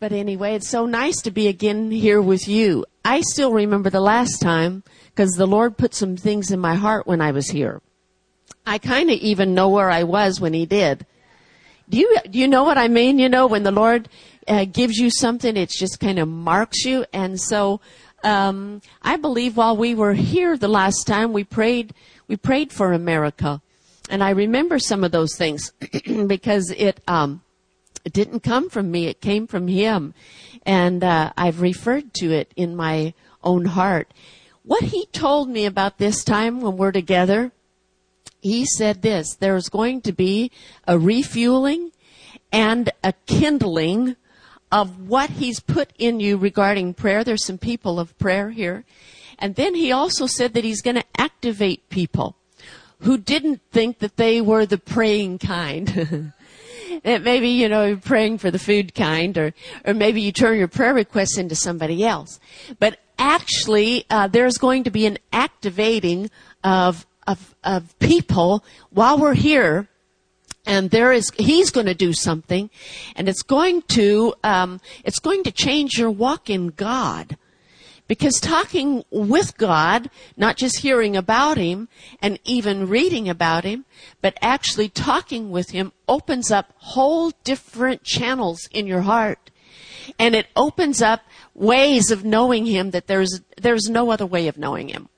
But anyway, it's so nice to be again here with you. I still remember the last time because the Lord put some things in my heart when I was here. I kind of even know where I was when He did. Do you do you know what I mean? You know when the Lord uh, gives you something, it just kind of marks you. And so um, I believe while we were here the last time, we prayed we prayed for America, and I remember some of those things because it. Um, it didn't come from me. It came from him. And uh, I've referred to it in my own heart. What he told me about this time when we're together, he said this, there's going to be a refueling and a kindling of what he's put in you regarding prayer. There's some people of prayer here. And then he also said that he's going to activate people who didn't think that they were the praying kind. that maybe, you know, you're praying for the food kind, or, or maybe you turn your prayer requests into somebody else. But actually, uh, there's going to be an activating of, of, of people while we're here and there is he's going to do something and it's going to um, it's going to change your walk in god because talking with God, not just hearing about Him and even reading about Him, but actually talking with Him opens up whole different channels in your heart. And it opens up ways of knowing Him that there's, there's no other way of knowing Him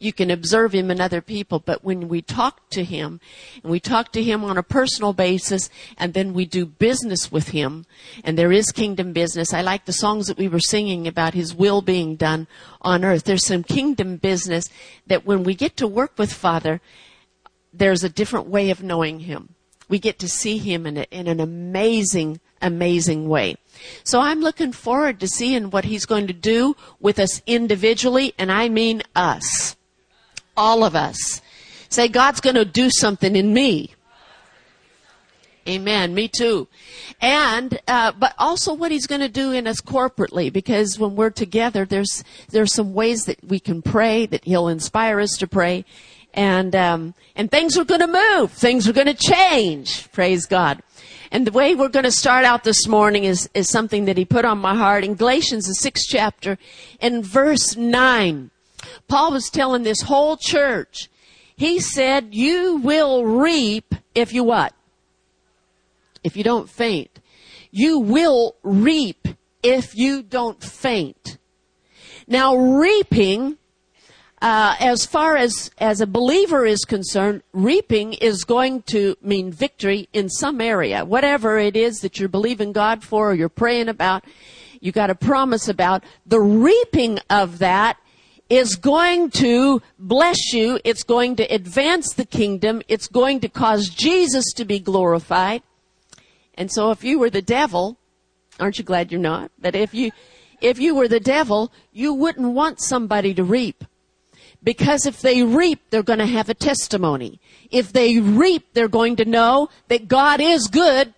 you can observe him in other people, but when we talk to him, and we talk to him on a personal basis, and then we do business with him, and there is kingdom business. I like the songs that we were singing about his will being done on earth. There's some kingdom business that when we get to work with Father, there's a different way of knowing him. We get to see him in, a, in an amazing, amazing way. So I'm looking forward to seeing what he's going to do with us individually, and I mean us all of us. Say, God's going to do something in me. Amen. Me too. And, uh, but also what he's going to do in us corporately, because when we're together, there's, there's some ways that we can pray, that he'll inspire us to pray. And, um, and things are going to move. Things are going to change. Praise God. And the way we're going to start out this morning is, is something that he put on my heart in Galatians, the sixth chapter, in verse 9. Paul was telling this whole church, he said, you will reap if you what? If you don't faint. You will reap if you don't faint. Now reaping, uh, as far as, as a believer is concerned, reaping is going to mean victory in some area. Whatever it is that you're believing God for or you're praying about, you got a promise about, the reaping of that is going to bless you. It's going to advance the kingdom. It's going to cause Jesus to be glorified. And so if you were the devil, aren't you glad you're not? But if you, if you were the devil, you wouldn't want somebody to reap. Because if they reap, they're going to have a testimony. If they reap, they're going to know that God is good.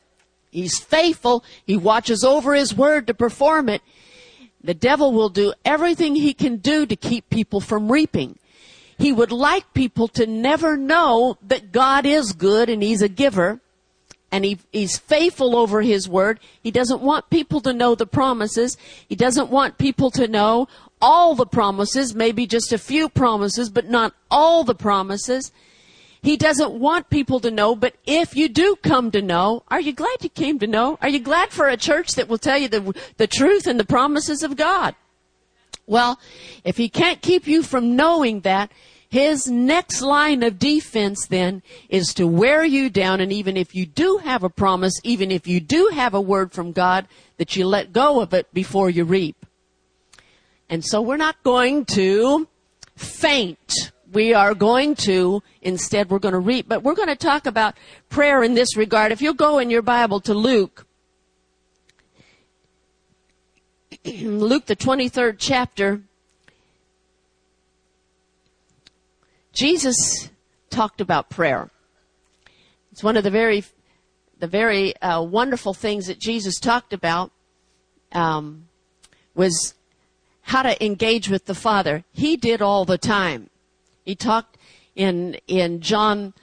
He's faithful. He watches over His word to perform it. The devil will do everything he can do to keep people from reaping. He would like people to never know that God is good and he's a giver and he, he's faithful over his word. He doesn't want people to know the promises. He doesn't want people to know all the promises, maybe just a few promises, but not all the promises. He doesn't want people to know, but if you do come to know, are you glad you came to know? Are you glad for a church that will tell you the, the truth and the promises of God? Well, if he can't keep you from knowing that, his next line of defense then is to wear you down. And even if you do have a promise, even if you do have a word from God, that you let go of it before you reap. And so we're not going to faint we are going to, instead, we're going to read, but we're going to talk about prayer in this regard. If you'll go in your Bible to Luke, Luke, the 23rd chapter, Jesus talked about prayer. It's one of the very, the very uh, wonderful things that Jesus talked about um, was how to engage with the Father. He did all the time. He talked in in John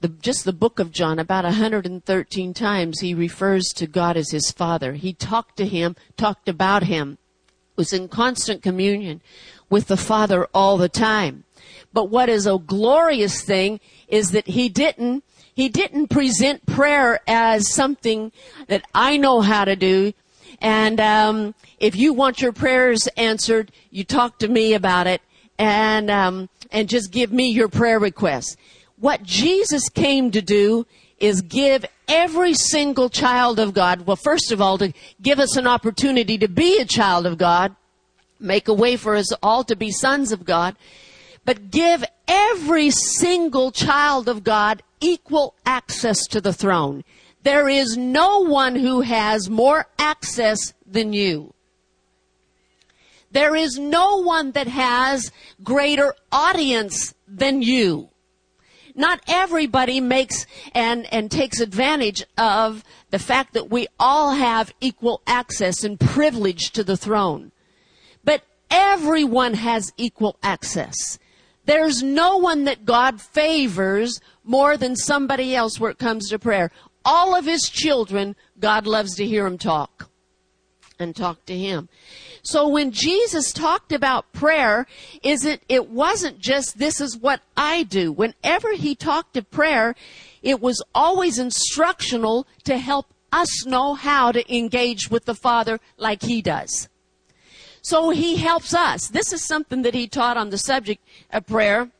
the, just the book of John, about 113 times he refers to God as his Father. He talked to him, talked about him, was in constant communion with the Father all the time. But what is a glorious thing is that he didn't, he didn't present prayer as something that I know how to do. And um, if you want your prayers answered, you talk to me about it, and um, and just give me your prayer requests. What Jesus came to do is give every single child of God, well, first of all, to give us an opportunity to be a child of God, make a way for us all to be sons of God, but give every single child of God equal access to the throne. There is no one who has more access than you. There is no one that has greater audience than you. Not everybody makes and, and takes advantage of the fact that we all have equal access and privilege to the throne. But everyone has equal access. There's no one that God favors more than somebody else where it comes to prayer. All of his children, God loves to hear them talk and talk to him. So when Jesus talked about prayer, is it, it wasn't just this is what I do. Whenever he talked of prayer, it was always instructional to help us know how to engage with the Father like he does. So he helps us. This is something that he taught on the subject of prayer.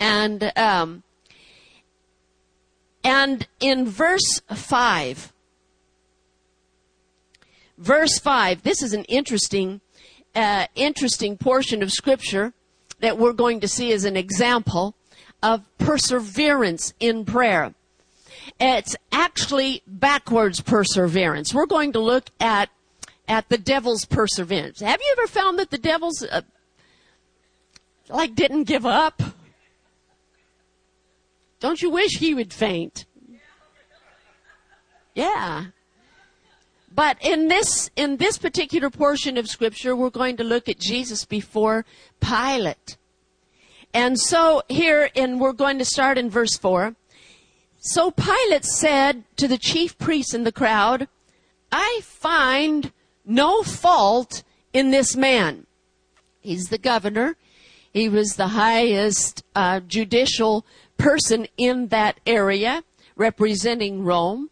And, um, and in verse 5, verse 5, this is an interesting, uh, interesting portion of scripture that we're going to see as an example of perseverance in prayer. It's actually backwards perseverance. We're going to look at at the devil's perseverance. Have you ever found that the devil's uh, like didn't give up? Don't you wish he would faint? Yeah. But in this, in this particular portion of scripture, we're going to look at Jesus before Pilate. And so here, and we're going to start in verse 4. So Pilate said to the chief priests in the crowd, I find no fault in this man. He's the governor. He was the highest uh, judicial person in that area, representing Rome.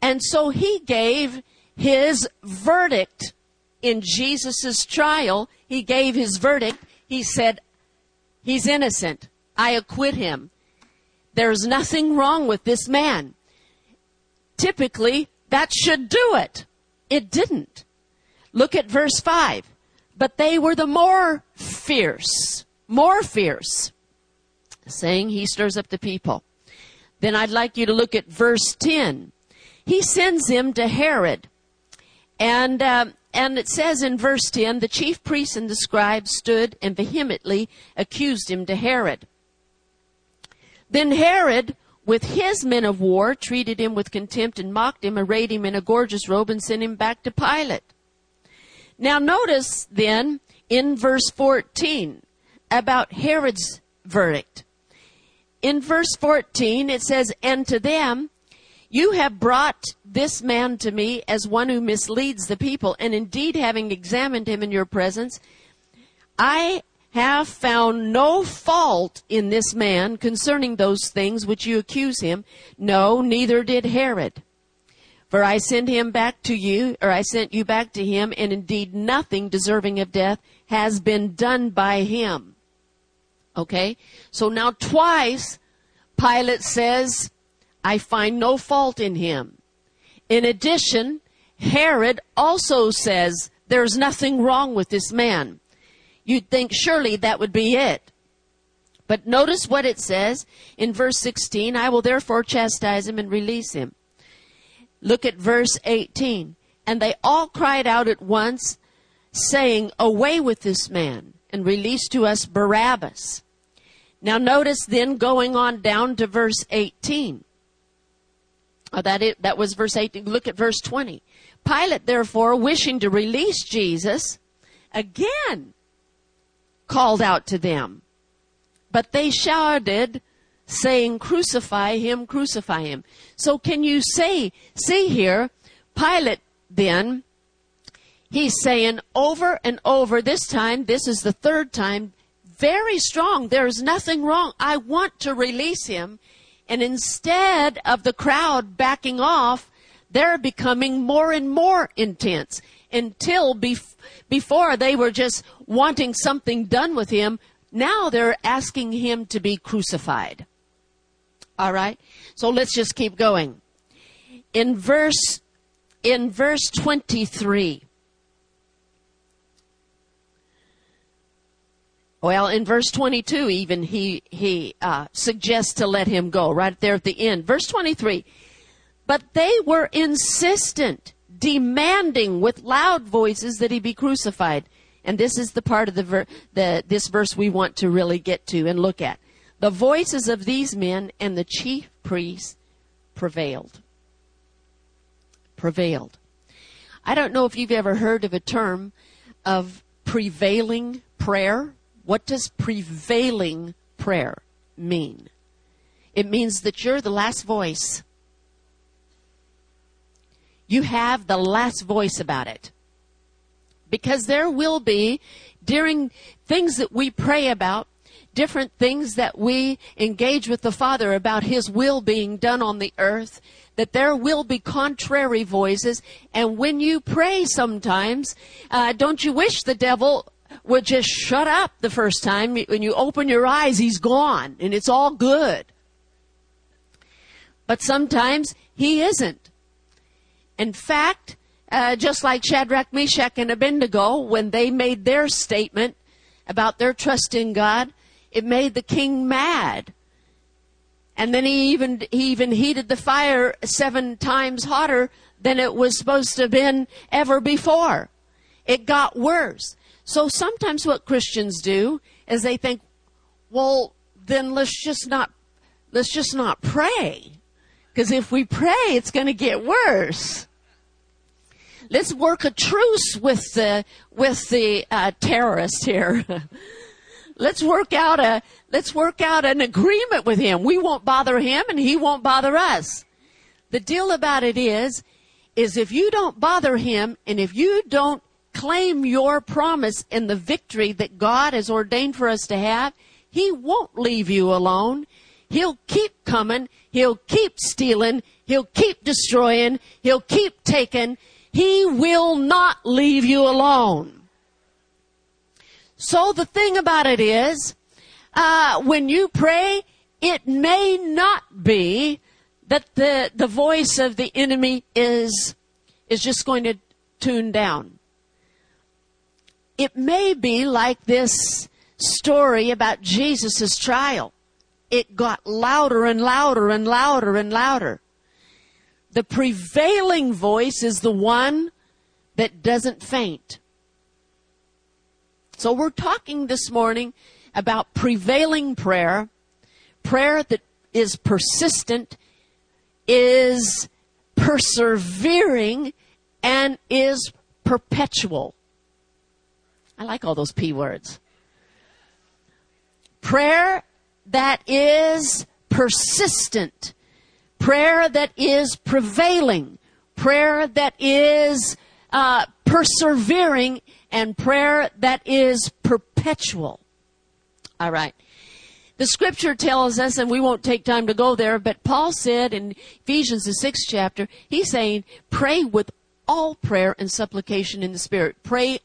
And so he gave his verdict in Jesus' trial, he gave his verdict. He said, He's innocent. I acquit him. There's nothing wrong with this man. Typically, that should do it. It didn't. Look at verse 5. But they were the more fierce, more fierce, saying he stirs up the people. Then I'd like you to look at verse 10. He sends him to Herod and, um, and it says in verse 10 the chief priests and the scribes stood and vehemently accused him to Herod. Then Herod, with his men of war, treated him with contempt and mocked him, arrayed him in a gorgeous robe, and sent him back to Pilate. Now, notice then in verse 14 about Herod's verdict. In verse 14, it says, And to them you have brought this man to me as one who misleads the people, and indeed, having examined him in your presence, I have found no fault in this man concerning those things which you accuse him. No, neither did Herod. For I sent him back to you, or I sent you back to him, and indeed nothing deserving of death has been done by him. Okay? So now twice, Pilate says, I find no fault in him. In addition, Herod also says there's nothing wrong with this man. You'd think surely that would be it. But notice what it says in verse 16 I will therefore chastise him and release him. Look at verse 18. And they all cried out at once, saying, Away with this man, and release to us Barabbas. Now notice then going on down to verse 18. That, it, that was verse 18. Look at verse 20. Pilate, therefore, wishing to release Jesus, again called out to them. But they shouted, saying, Crucify him, crucify him. So can you say, see here, Pilate then, he's saying over and over, this time, this is the third time, very strong. There's nothing wrong. I want to release him. And instead of the crowd backing off, they're becoming more and more intense until bef- before they were just wanting something done with him. Now they're asking him to be crucified. All right. So let's just keep going. In verse, in verse 23. Well, in verse 22, even he, he, uh, suggests to let him go right there at the end. Verse 23. But they were insistent, demanding with loud voices that he be crucified. And this is the part of the, ver- the this verse we want to really get to and look at. The voices of these men and the chief priests prevailed. Prevailed. I don't know if you've ever heard of a term of prevailing prayer. What does prevailing prayer mean? It means that you're the last voice. You have the last voice about it. Because there will be, during things that we pray about, different things that we engage with the Father about His will being done on the earth, that there will be contrary voices. And when you pray sometimes, uh, don't you wish the devil would just shut up the first time? When you open your eyes, he's gone and it's all good. But sometimes he isn't. In fact, uh, just like Shadrach, Meshach, and Abednego, when they made their statement about their trust in God, it made the king mad. And then he even he even heated the fire seven times hotter than it was supposed to have been ever before. It got worse. So sometimes what Christians do is they think, well, then let's just not let's just not pray. Because if we pray, it's going to get worse. Let's work a truce with the with the uh, terrorist here. let's work out a let's work out an agreement with him. We won't bother him, and he won't bother us. The deal about it is, is if you don't bother him, and if you don't claim your promise in the victory that God has ordained for us to have, he won't leave you alone. He'll keep coming. He'll keep stealing. He'll keep destroying. He'll keep taking. He will not leave you alone. So the thing about it is, uh, when you pray, it may not be that the, the voice of the enemy is, is just going to tune down. It may be like this story about Jesus' trial. It got louder and louder and louder and louder. The prevailing voice is the one that doesn't faint. So we're talking this morning about prevailing prayer, prayer that is persistent, is persevering, and is perpetual. I like all those P words. Prayer that is persistent prayer that is prevailing, prayer that is uh, persevering, and prayer that is perpetual. All right. The scripture tells us, and we won't take time to go there, but Paul said in Ephesians, the sixth chapter, he's saying, pray with all prayer and supplication in the Spirit. Pray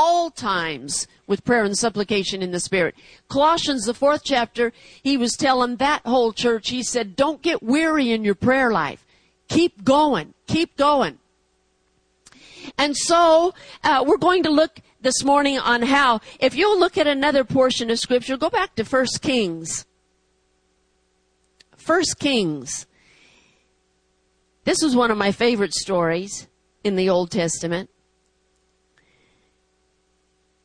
all times with prayer and supplication in the Spirit. Colossians, the fourth chapter, he was telling that whole church, he said, don't get weary in your prayer life. Keep going. Keep going. And so, uh, we're going to look this morning on how, if you'll look at another portion of scripture, go back to First Kings. First Kings. This was one of my favorite stories in the Old Testament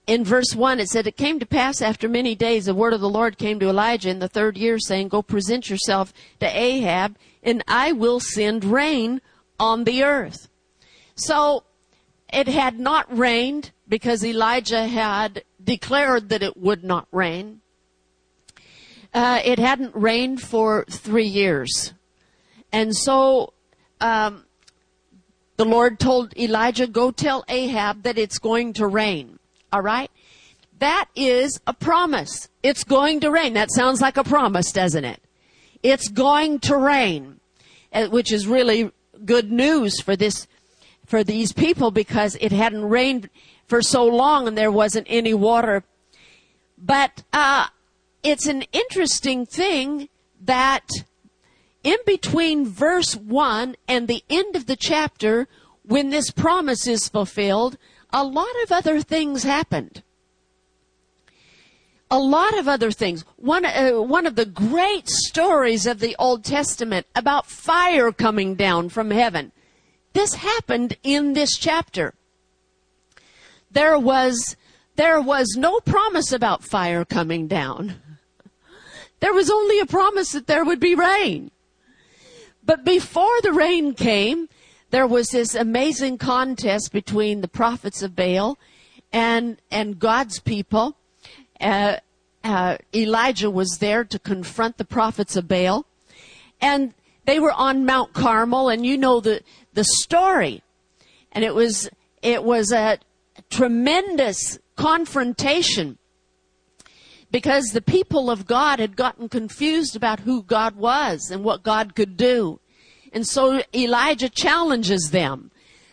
in verse 1, it said, It came to pass after many days, the word of the Lord came to Elijah in the third year, saying, Go present yourself to Ahab, and I will send rain on the earth. So, it had not rained because Elijah had declared that it would not rain. uh, it hadn't rained for three years. And so um, the Lord told Elijah, go tell Ahab that it's going to rain. All right? That is a promise. It's going to rain. That sounds like a promise, doesn't it? It's going to rain, uh, which is really good news for this, for these people because it hadn't rained for so long and there wasn't any water. But, uh, it's an interesting thing that in between verse 1 and the end of the chapter, when this promise is fulfilled, a lot of other things happened. A lot of other things. One, uh, one of the great stories of the Old Testament about fire coming down from heaven. This happened in this chapter. There was, there was no promise about fire coming down. There was only a promise that there would be rain. But before the rain came, there was this amazing contest between the prophets of Baal and, and God's people. Uh, uh, Elijah was there to confront the prophets of Baal. And they were on Mount Carmel, and you know the, the story. And it was, it was a tremendous confrontation because the people of God had gotten confused about who God was and what God could do. And so Elijah challenges them.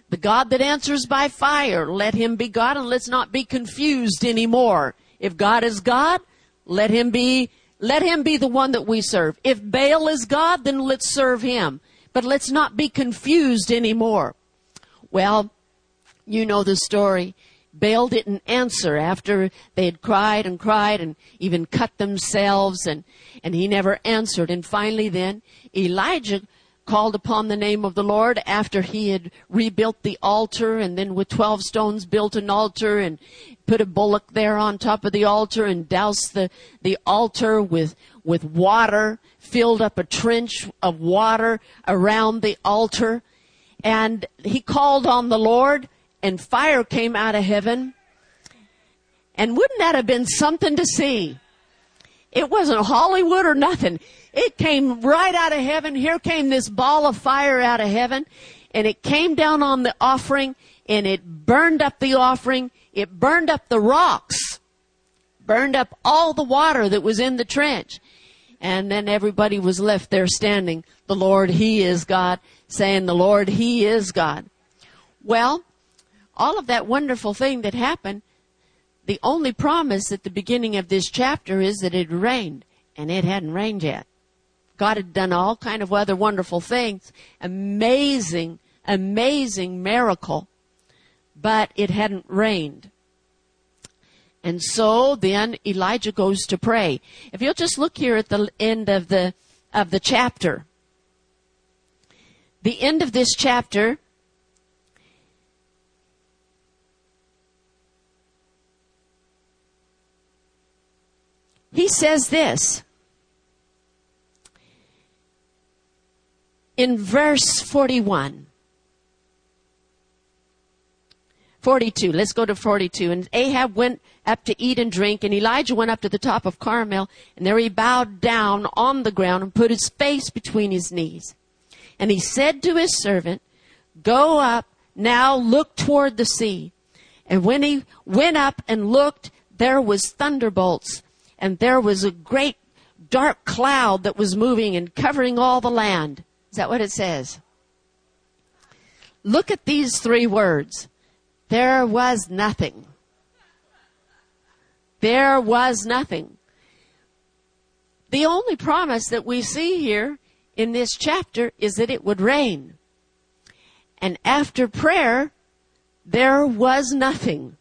The God that answers by fire, let him be God and let's not be confused anymore. If God is God, let him be, let him be the one that we serve. If Baal is God, then let's serve him. But let's not be confused anymore. Well, you know the story. Baal didn't answer after they had cried and cried and even cut themselves and, and he never answered. And finally then Elijah called upon the name of the Lord after he had rebuilt the altar and then with 12 stones built an altar and put a bullock there on top of the altar and doused the, the altar with, with water, filled up a trench of water around the altar. And he called on the Lord and fire came out of heaven. And wouldn't that have been something to see? It wasn't Hollywood or nothing. It came right out of heaven. Here came this ball of fire out of heaven and it came down on the offering and it burned up the offering. It burned up the rocks, burned up all the water that was in the trench. And then everybody was left there standing. The Lord, He is God, saying, the Lord, He is God. Well, all of that wonderful thing that happened, the only promise at the beginning of this chapter is that it rained, and it hadn't rained yet. God had done all kind of other wonderful things, amazing, amazing miracle, but it hadn't rained. And so then Elijah goes to pray. If you'll just look here at the end of the of the chapter. The end of this chapter He says this in verse 41. 42. Let's go to 42. And Ahab went up to eat and drink, and Elijah went up to the top of Carmel, and there he bowed down on the ground and put his face between his knees. And he said to his servant, Go up, now look toward the sea. And when he went up and looked, there was thunderbolts and there was a great dark cloud that was moving and covering all the land. Is that what it says? Look at these three words. There was nothing. There was nothing. The only promise that we see here in this chapter is that it would rain. And after prayer, there was nothing.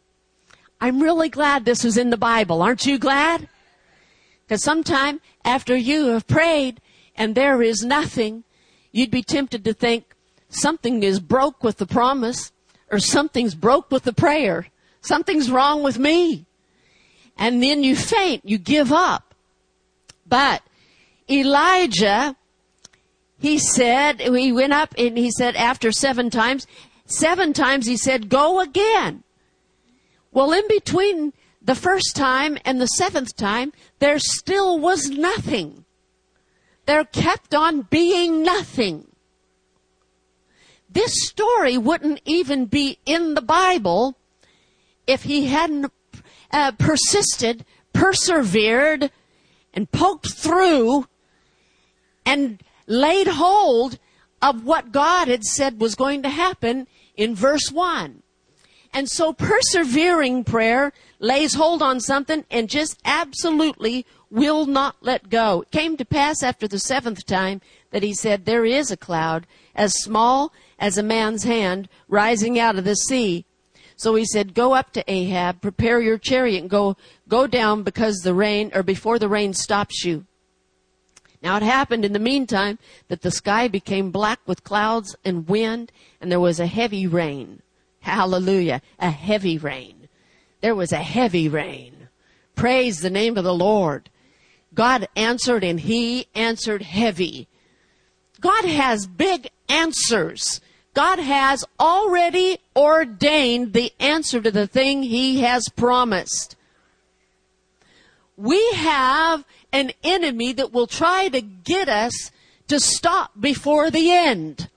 I'm really glad this was in the Bible. Aren't you glad? Because sometime after you have prayed and there is nothing, you'd be tempted to think something is broke with the promise or something's broke with the prayer. Something's wrong with me. And then you faint, you give up. But Elijah, he said, he went up and he said after seven times, seven times he said, go again. Well, in between the first time and the seventh time, there still was nothing. There kept on being nothing. This story wouldn't even be in the Bible if he hadn't uh, persisted, persevered, and poked through and laid hold of what God had said was going to happen in verse 1. And so persevering prayer lays hold on something and just absolutely will not let go. It came to pass after the seventh time that he said, There is a cloud as small as a man's hand rising out of the sea. So he said, Go up to Ahab, prepare your chariot, and go, go down because the rain, or before the rain stops you. Now it happened in the meantime that the sky became black with clouds and wind, and there was a heavy rain. Hallelujah. A heavy rain. There was a heavy rain. Praise the name of the Lord. God answered and he answered heavy. God has big answers. God has already ordained the answer to the thing he has promised. We have an enemy that will try to get us to stop before the end.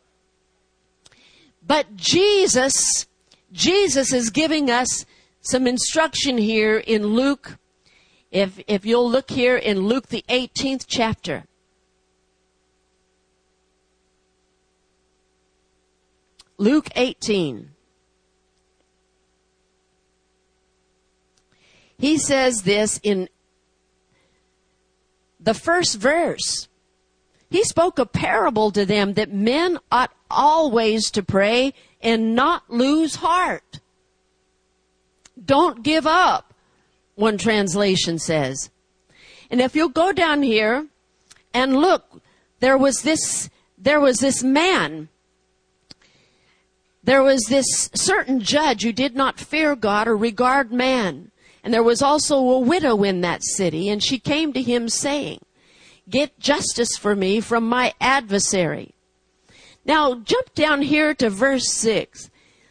But Jesus, Jesus is giving us some instruction here in Luke. If, if you'll look here in Luke the 18th chapter. Luke 18. He says this in the first verse. He spoke a parable to them that men ought always to pray and not lose heart. Don't give up, one translation says. And if you'll go down here and look, there was this, there was this man. There was this certain judge who did not fear God or regard man. And there was also a widow in that city, and she came to him saying, Get justice for me from my adversary. Now, jump down here to verse 6.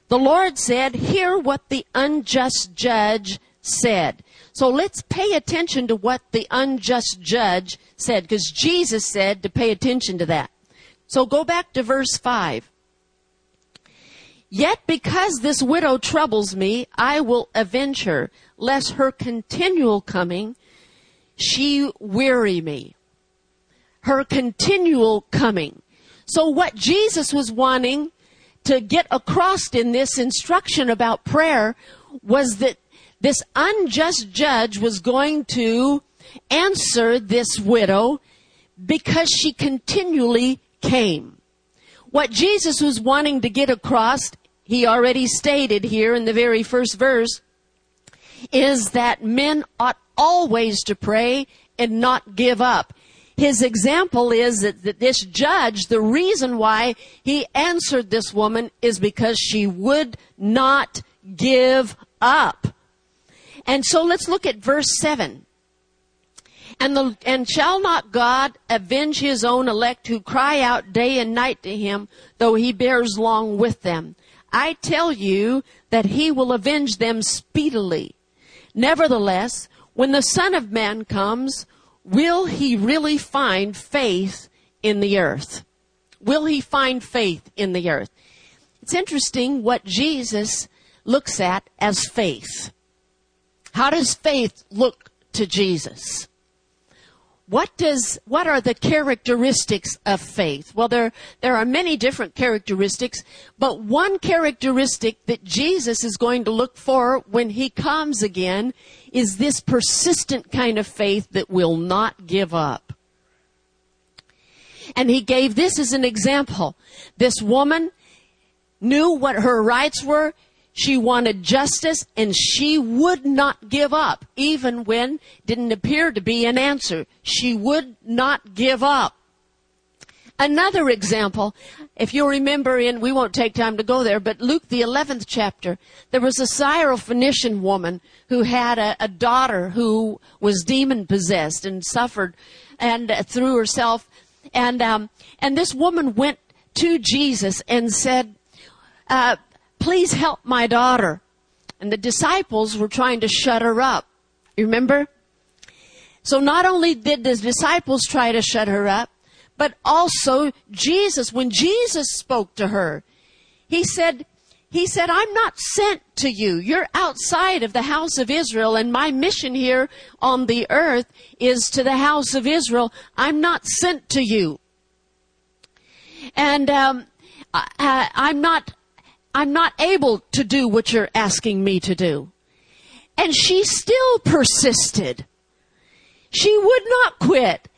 The Lord said, Hear what the unjust judge said. So let's pay attention to what the unjust judge said, because Jesus said to pay attention to that. So go back to verse 5. Yet because this widow troubles me, I will avenge her, lest her continual coming she weary me. Her continual coming. So what Jesus was wanting to get across in this instruction about prayer was that this unjust judge was going to answer this widow because she continually came. What Jesus was wanting to get across he already stated here in the very first verse, is that men ought always to pray and not give up. His example is that, that this judge, the reason why he answered this woman is because she would not give up. And so let's look at verse 7. And, the, and shall not God avenge his own elect who cry out day and night to him, though he bears long with them? I tell you that he will avenge them speedily. Nevertheless, when the Son of Man comes, will he really find faith in the earth? Will he find faith in the earth? It's interesting what Jesus looks at as faith. How does faith look to Jesus? what does what are the characteristics of faith well there there are many different characteristics but one characteristic that Jesus is going to look for when he comes again is this persistent kind of faith that will not give up and he gave this as an example this woman knew what her rights were she wanted justice and she would not give up, even when didn't appear to be an answer. She would not give up. Another example, if you remember in, we won't take time to go there, but Luke the 11th chapter, there was a Syrophoenician woman who had a, a daughter who was demon possessed and suffered and uh, herself. And, um, and this woman went to Jesus and said, uh, please help my daughter. And the disciples were trying to shut her up. You remember? So not only did the disciples try to shut her up, but also Jesus, when Jesus spoke to her, he said, he said, I'm not sent to you. You're outside of the house of Israel, and my mission here on the earth is to the house of Israel. I'm not sent to you. And um, I, I'm not, I'm not able to do what you're asking me to do. And she still persisted. She would not quit.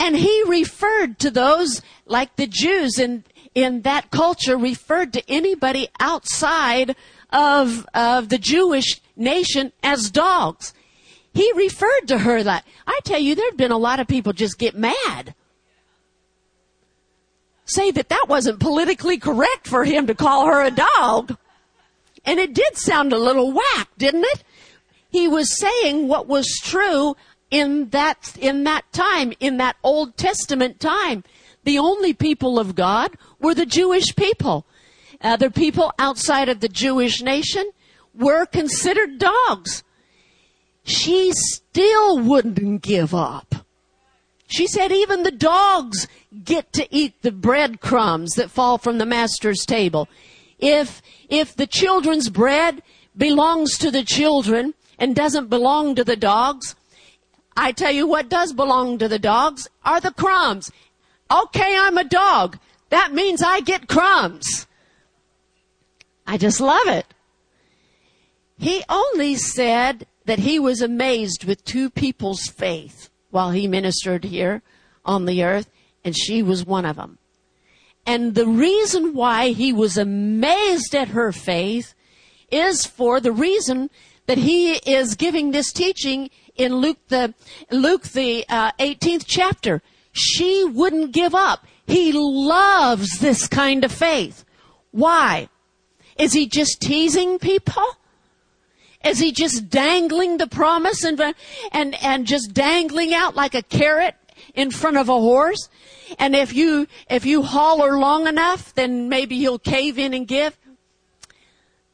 And he referred to those like the Jews in, in that culture referred to anybody outside of, of the Jewish nation as dogs. He referred to her that. I tell you, there'd been a lot of people just get mad. Say that that wasn't politically correct for him to call her a dog. And it did sound a little whack, didn't it? He was saying what was true in that, in that time, in that Old Testament time. The only people of God were the Jewish people. Other people outside of the Jewish nation were considered dogs. She still wouldn't give up. She said even the dogs get to eat the breadcrumbs that fall from the master's table. If, if the children's bread belongs to the children and doesn't belong to the dogs, I tell you what does belong to the dogs are the crumbs. Okay, I'm a dog. That means I get crumbs. I just love it. He only said that he was amazed with two people's faith while he ministered here on the earth, and she was one of them. And the reason why he was amazed at her faith is for the reason that he is giving this teaching in Luke the, Luke the uh, 18th chapter. She wouldn't give up. He loves this kind of faith. Why? Is he just teasing people? Is he just dangling the promise and, and, and just dangling out like a carrot in front of a horse? And if you, if you holler long enough, then maybe he'll cave in and give.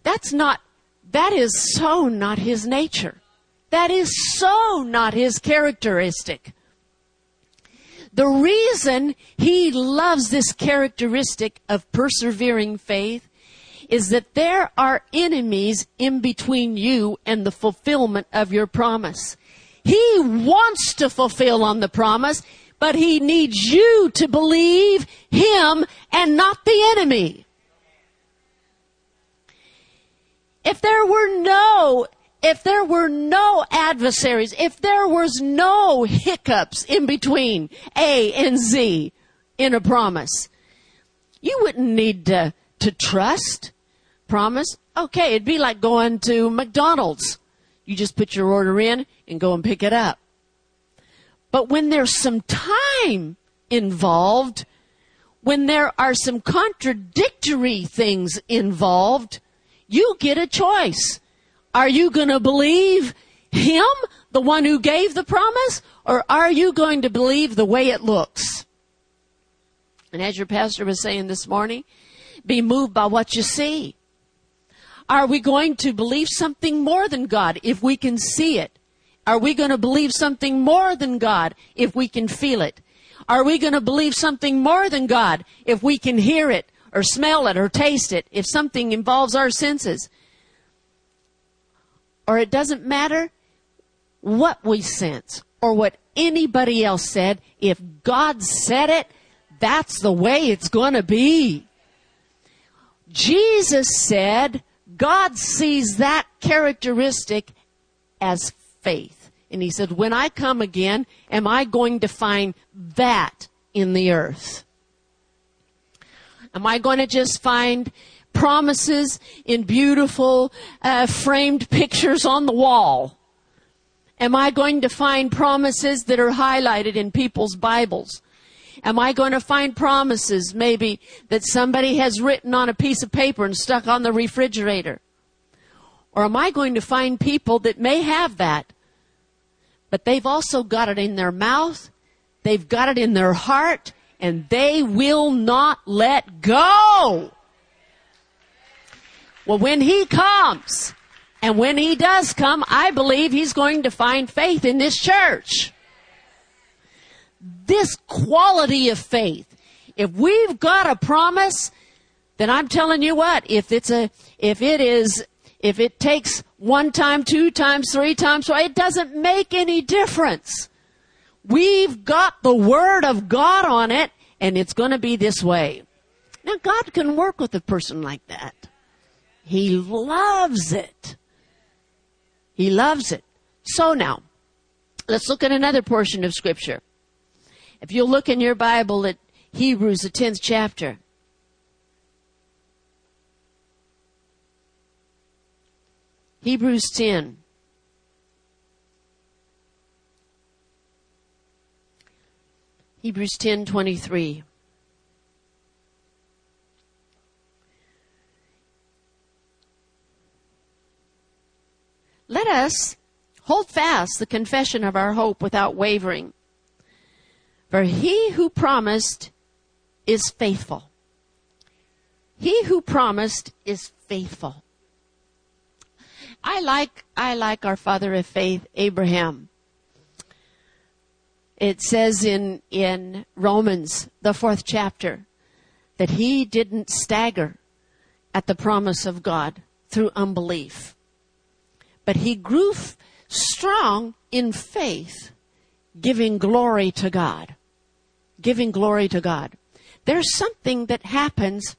That's not, that is so not his nature. That is so not his characteristic. The reason he loves this characteristic of persevering faith is that there are enemies in between you and the fulfillment of your promise. He wants to fulfill on the promise, but he needs you to believe him and not the enemy. If there were no if there were no adversaries, if there was no hiccups in between A and Z in a promise, you wouldn't need to, to trust promise. Okay, it'd be like going to McDonald's. You just put your order in and go and pick it up. But when there's some time involved, when there are some contradictory things involved, you get a choice. Are you going to believe him, the one who gave the promise, or are you going to believe the way it looks? And as your pastor was saying this morning, be moved by what you see. Are we going to believe something more than God if we can see it? Are we going to believe something more than God if we can feel it? Are we going to believe something more than God if we can hear it or smell it or taste it, if something involves our senses? Or it doesn't matter what we sense or what anybody else said. If God said it, that's the way it's going to be. Jesus said God sees that characteristic as faith. And he said, when I come again, am I going to find that in the earth? Am I going to just find promises in beautiful uh, framed pictures on the wall? Am I going to find promises that are highlighted in people's Bibles? Am I going to find promises maybe that somebody has written on a piece of paper and stuck on the refrigerator? Or am I going to find people that may have that, but they've also got it in their mouth, they've got it in their heart, and they will not let go? Well, when he comes And when he does come, I believe he's going to find faith in this church. This quality of faith. If we've got a promise, then I'm telling you what, if it's a, if it is, if it takes one time, two times, three times, it doesn't make any difference. We've got the Word of God on it, and it's going to be this way. Now, God can work with a person like that. He loves it. He loves it. So now, let's look at another portion of Scripture. If you'll look in your Bible at Hebrews, the 10th chapter, Hebrews 10. Hebrews 10:23 Let us hold fast the confession of our hope without wavering. For he who promised is faithful. He who promised is faithful. I like, I like our father of faith, Abraham. It says in, in Romans, the fourth chapter, that he didn't stagger at the promise of God through unbelief. But he grew f- strong in faith, giving glory to God. Giving glory to God. There's something that happens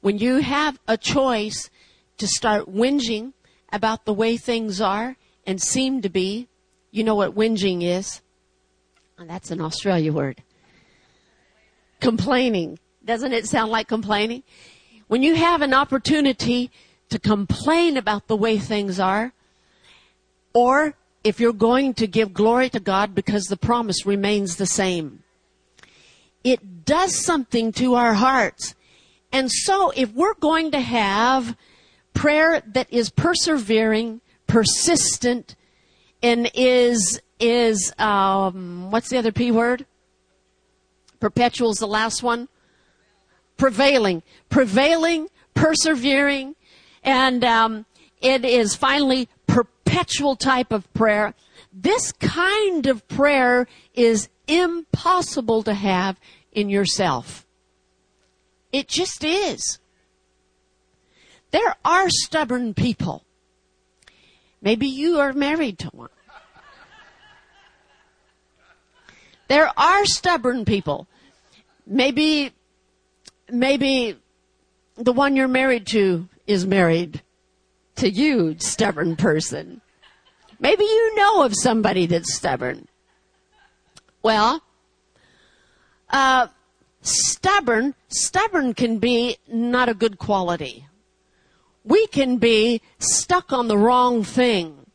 when you have a choice to start whinging about the way things are and seem to be. You know what whinging is? Ah, that's an Australia word. Complaining. Doesn't it sound like complaining? When you have an opportunity to complain about the way things are, or if you're going to give glory to God because the promise remains the same, it does something to our hearts. And so if we're going to have prayer that is persevering, persistent, and is is um, what's the other P word? Perpetual is the last one. Prevailing, prevailing, persevering, and um, it is finally perpetual type of prayer. This kind of prayer is impossible to have in yourself. It just is. There are stubborn people. Maybe you are married to one. There are stubborn people. Maybe, maybe the one you're married to is married to you, stubborn person. Maybe you know of somebody that's stubborn. Well, uh, stubborn, stubborn can be not a good quality. We can be stuck on the wrong thing.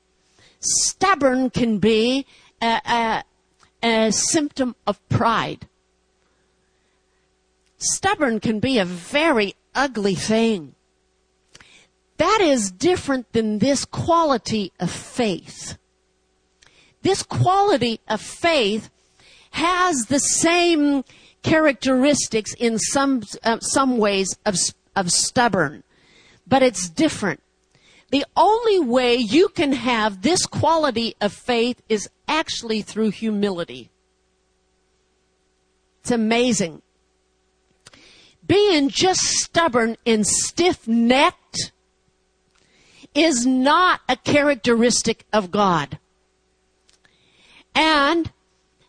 Stubborn can be a, a, a symptom of pride. Stubborn can be a very ugly thing. That is different than this quality of faith. This quality of faith has the same characteristics in some uh, some ways of of stubborn, but it's different. The only way you can have this quality of faith is actually through humility. It's amazing. Being just stubborn and stiff necked is not a characteristic of God. And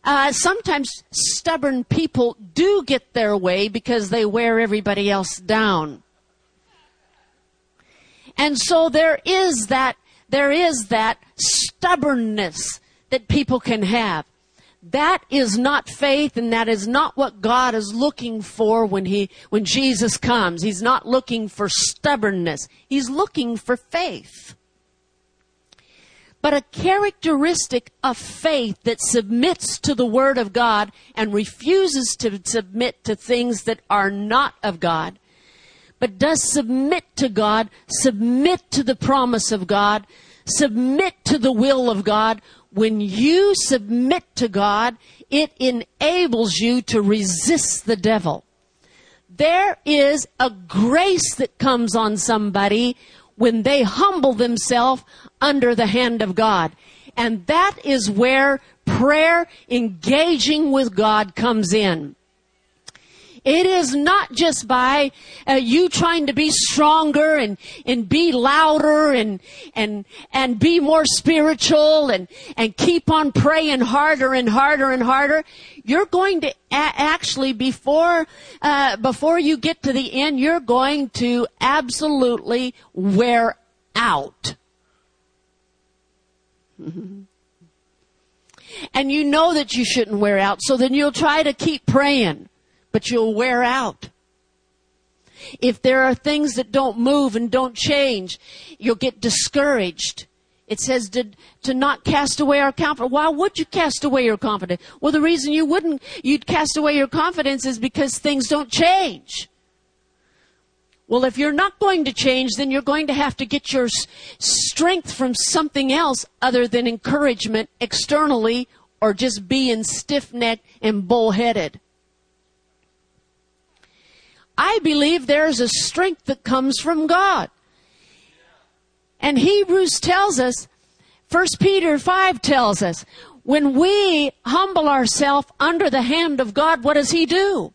uh, sometimes stubborn people do get their way because they wear everybody else down. And so there is that, there is that stubbornness that people can have. That is not faith and that is not what God is looking for when he, when Jesus comes. He's not looking for stubbornness. He's looking for faith. But a characteristic of faith that submits to the Word of God and refuses to submit to things that are not of God but does submit to God, submit to the promise of God, submit to the will of God. When you submit to God, it enables you to resist the devil. There is a grace that comes on somebody when they humble themselves under the hand of God. And that is where prayer engaging with God comes in. It is not just by uh, you trying to be stronger and, and be louder and, and, and be more spiritual and, and keep on praying harder and harder and harder. You're going to a- actually before, uh, before you get to the end, you're going to absolutely wear out. and you know that you shouldn't wear out, so then you'll try to keep praying but you'll wear out. If there are things that don't move and don't change, you'll get discouraged. It says to, to not cast away our confidence. Why would you cast away your confidence? Well, the reason you wouldn't, you'd cast away your confidence is because things don't change. Well, if you're not going to change, then you're going to have to get your strength from something else other than encouragement externally or just being stiff-necked and bullheaded. I believe there's a strength that comes from God. And Hebrews tells us, 1 Peter 5 tells us, when we humble ourselves under the hand of God, what does He do?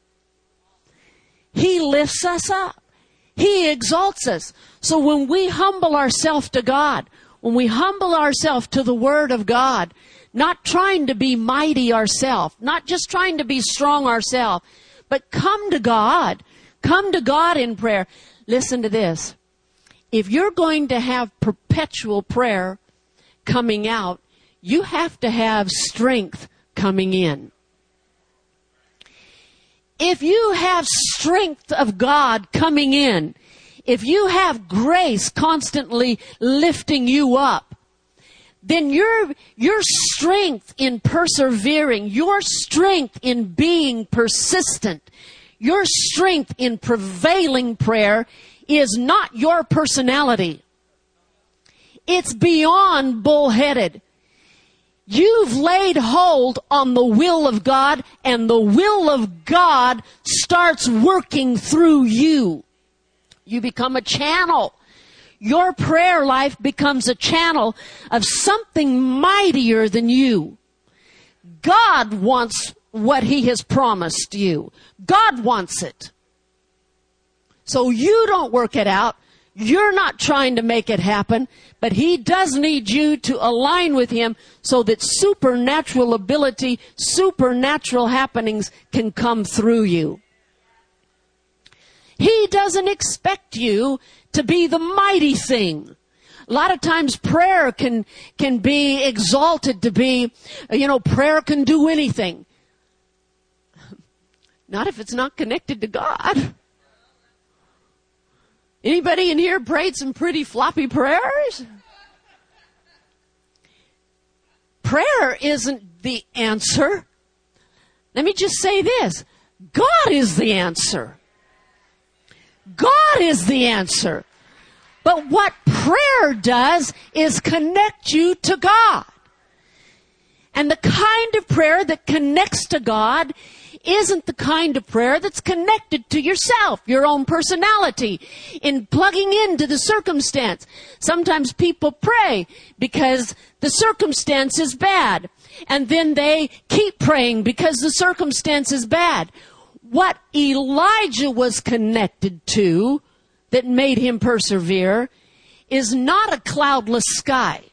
He lifts us up. He exalts us. So when we humble ourselves to God, when we humble ourselves to the Word of God, not trying to be mighty ourselves, not just trying to be strong ourselves, but come to God Come to God in prayer. Listen to this. If you're going to have perpetual prayer coming out, you have to have strength coming in. If you have strength of God coming in, if you have grace constantly lifting you up, then your, your strength in persevering, your strength in being persistent, your strength in prevailing prayer is not your personality. It's beyond bullheaded. You've laid hold on the will of God and the will of God starts working through you. You become a channel. Your prayer life becomes a channel of something mightier than you. God wants what he has promised you. God wants it. So you don't work it out. You're not trying to make it happen, but he does need you to align with him so that supernatural ability, supernatural happenings can come through you. He doesn't expect you to be the mighty thing. A lot of times prayer can, can be exalted to be, you know, prayer can do anything. Not if it's not connected to God. Anybody in here prayed some pretty floppy prayers? Prayer isn't the answer. Let me just say this. God is the answer. God is the answer. But what prayer does is connect you to God. And the kind of prayer that connects to God isn't the kind of prayer that's connected to yourself, your own personality, in plugging into the circumstance. Sometimes people pray because the circumstance is bad, and then they keep praying because the circumstance is bad. What Elijah was connected to that made him persevere is not a cloudless sky.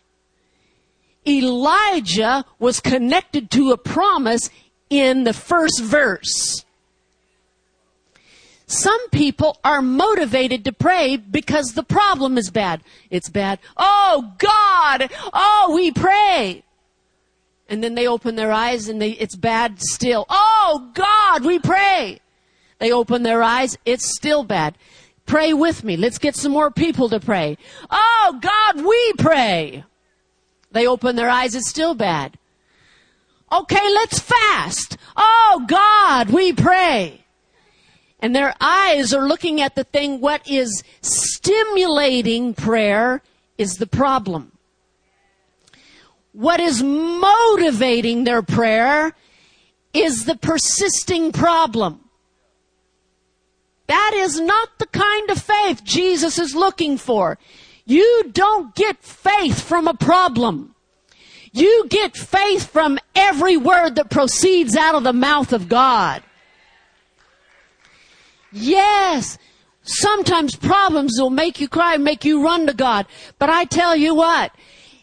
Elijah was connected to a promise in the first verse. Some people are motivated to pray because the problem is bad. It's bad. Oh God! Oh, we pray. And then they open their eyes and they, it's bad still. Oh God, we pray. They open their eyes, it's still bad. Pray with me. Let's get some more people to pray. Oh God, we pray. They open their eyes, it's still bad. Okay, let's fast. Oh God, we pray. And their eyes are looking at the thing, what is stimulating prayer is the problem. What is motivating their prayer is the persisting problem. That is not the kind of faith Jesus is looking for. You don't get faith from a problem. You get faith from every word that proceeds out of the mouth of God. Yes, sometimes problems will make you cry, make you run to God. But I tell you what,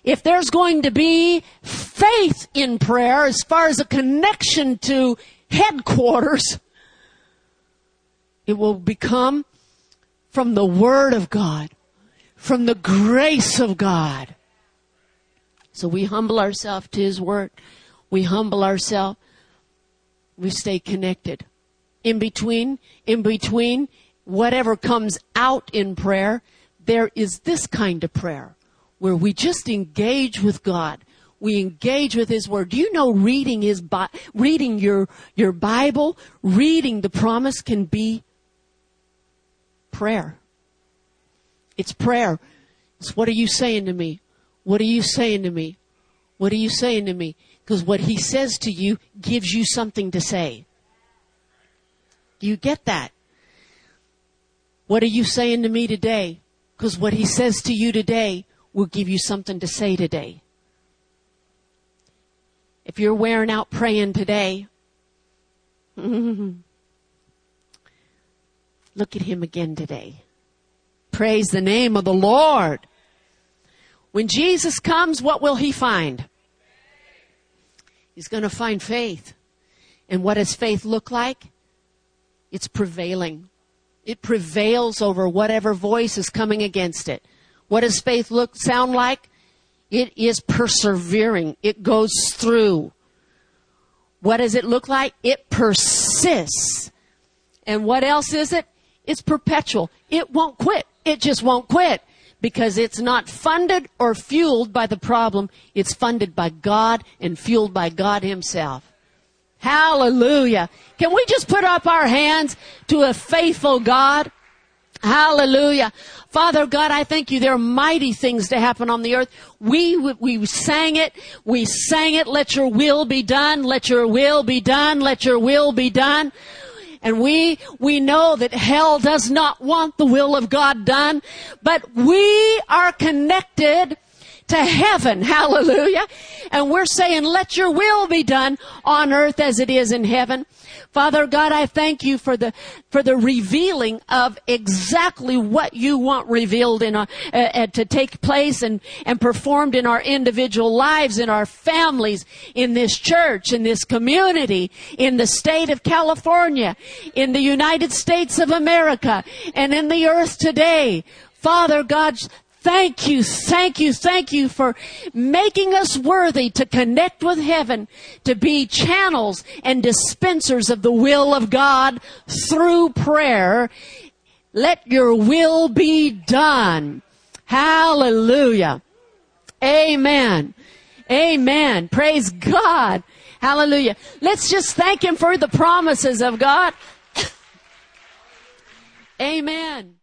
if there's going to be faith in prayer as far as a connection to headquarters, it will become from the Word of God, from the grace of God. So we humble ourselves to His Word. We humble ourselves. We stay connected. In between, in between, whatever comes out in prayer, there is this kind of prayer where we just engage with God. We engage with His Word. Do you know reading His, reading your, your Bible, reading the promise can be prayer. It's prayer. It's what are you saying to me? What are you saying to me? What are you saying to me? Because what He says to you gives you something to say. Do you get that? What are you saying to me today? Because what He says to you today will give you something to say today. If you're wearing out praying today, look at him again today. Praise the name of the Lord. When Jesus comes, what will he find? He's going to find faith. And what does faith look like? It's prevailing. It prevails over whatever voice is coming against it. What does faith look sound like? It is persevering. It goes through. What does it look like? It persists. And what else is it? It's perpetual. It won't quit. It just won't quit because it's not funded or fueled by the problem. It's funded by God and fueled by God Himself. Hallelujah. Can we just put up our hands to a faithful God? Hallelujah. Father God, I thank you. There are mighty things to happen on the earth. We, we sang it. We sang it. Let your will be done. Let your will be done. Let your will be done. And we, we know that hell does not want the will of God done, but we are connected to heaven. Hallelujah. And we're saying, let your will be done on earth as it is in heaven. Father God, I thank you for the, for the revealing of exactly what you want revealed in our, uh, uh, to take place and, and performed in our individual lives, in our families, in this church, in this community, in the state of California, in the United States of America, and in the earth today. Father God, Thank you, thank you, thank you for making us worthy to connect with heaven, to be channels and dispensers of the will of God through prayer. Let your will be done. Hallelujah. Amen. Amen. Praise God. Hallelujah. Let's just thank Him for the promises of God. Amen.